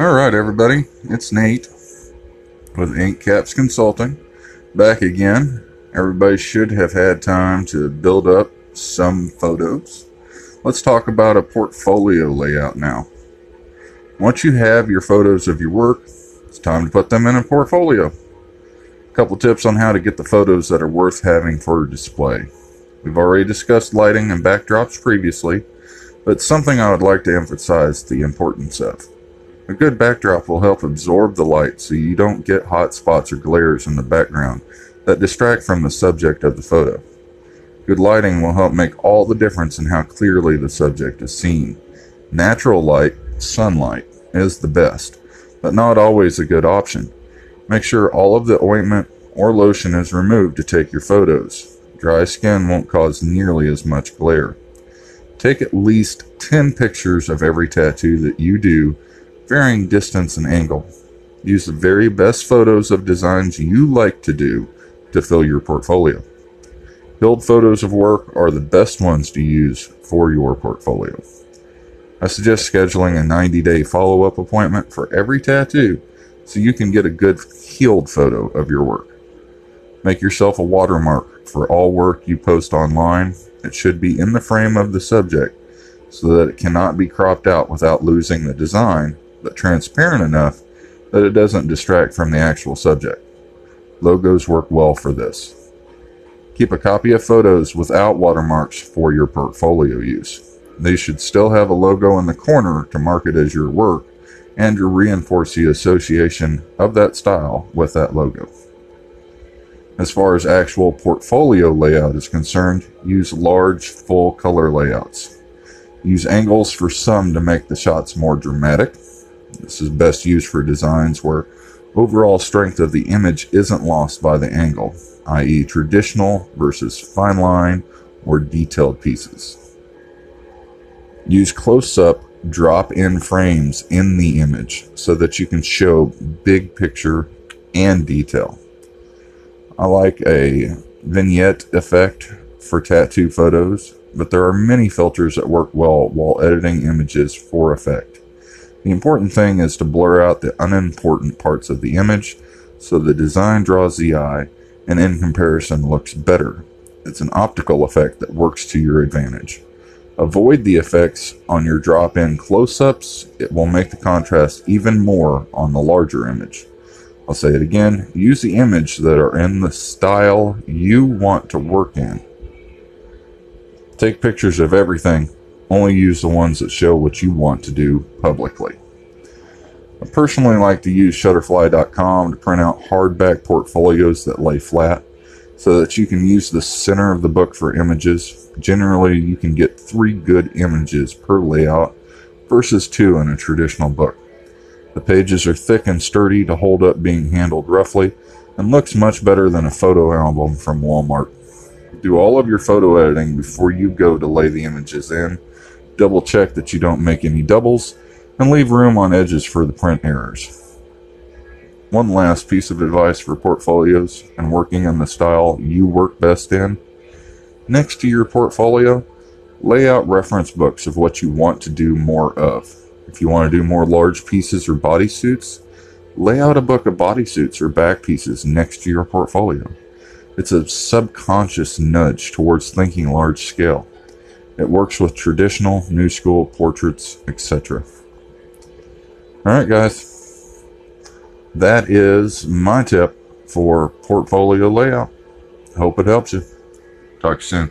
All right, everybody, it's Nate with Ink Caps Consulting back again. Everybody should have had time to build up some photos. Let's talk about a portfolio layout now. Once you have your photos of your work, it's time to put them in a portfolio. A couple tips on how to get the photos that are worth having for display. We've already discussed lighting and backdrops previously, but something I would like to emphasize the importance of. A good backdrop will help absorb the light so you don't get hot spots or glares in the background that distract from the subject of the photo. Good lighting will help make all the difference in how clearly the subject is seen. Natural light, sunlight, is the best, but not always a good option. Make sure all of the ointment or lotion is removed to take your photos. Dry skin won't cause nearly as much glare. Take at least 10 pictures of every tattoo that you do varying distance and angle. Use the very best photos of designs you like to do to fill your portfolio. Build photos of work are the best ones to use for your portfolio. I suggest scheduling a 90 day follow up appointment for every tattoo so you can get a good healed photo of your work. Make yourself a watermark for all work you post online. It should be in the frame of the subject so that it cannot be cropped out without losing the design but transparent enough that it doesn't distract from the actual subject. Logos work well for this. Keep a copy of photos without watermarks for your portfolio use. They should still have a logo in the corner to mark it as your work and to reinforce the association of that style with that logo. As far as actual portfolio layout is concerned, use large full color layouts. Use angles for some to make the shots more dramatic this is best used for designs where overall strength of the image isn't lost by the angle, i.e. traditional versus fine line or detailed pieces. Use close-up drop-in frames in the image so that you can show big picture and detail. I like a vignette effect for tattoo photos, but there are many filters that work well while editing images for effect. The important thing is to blur out the unimportant parts of the image so the design draws the eye and in comparison looks better. It's an optical effect that works to your advantage. Avoid the effects on your drop in close ups, it will make the contrast even more on the larger image. I'll say it again use the image that are in the style you want to work in. Take pictures of everything only use the ones that show what you want to do publicly. I personally like to use Shutterfly.com to print out hardback portfolios that lay flat so that you can use the center of the book for images. Generally, you can get three good images per layout versus two in a traditional book. The pages are thick and sturdy to hold up being handled roughly and looks much better than a photo album from Walmart. Do all of your photo editing before you go to lay the images in double check that you don't make any doubles, and leave room on edges for the print errors. One last piece of advice for portfolios and working in the style you work best in. Next to your portfolio, lay out reference books of what you want to do more of. If you want to do more large pieces or bodysuits, lay out a book of bodysuits or back pieces next to your portfolio. It's a subconscious nudge towards thinking large scale. It works with traditional, new school portraits, etc. Alright, guys. That is my tip for portfolio layout. Hope it helps you. Talk soon.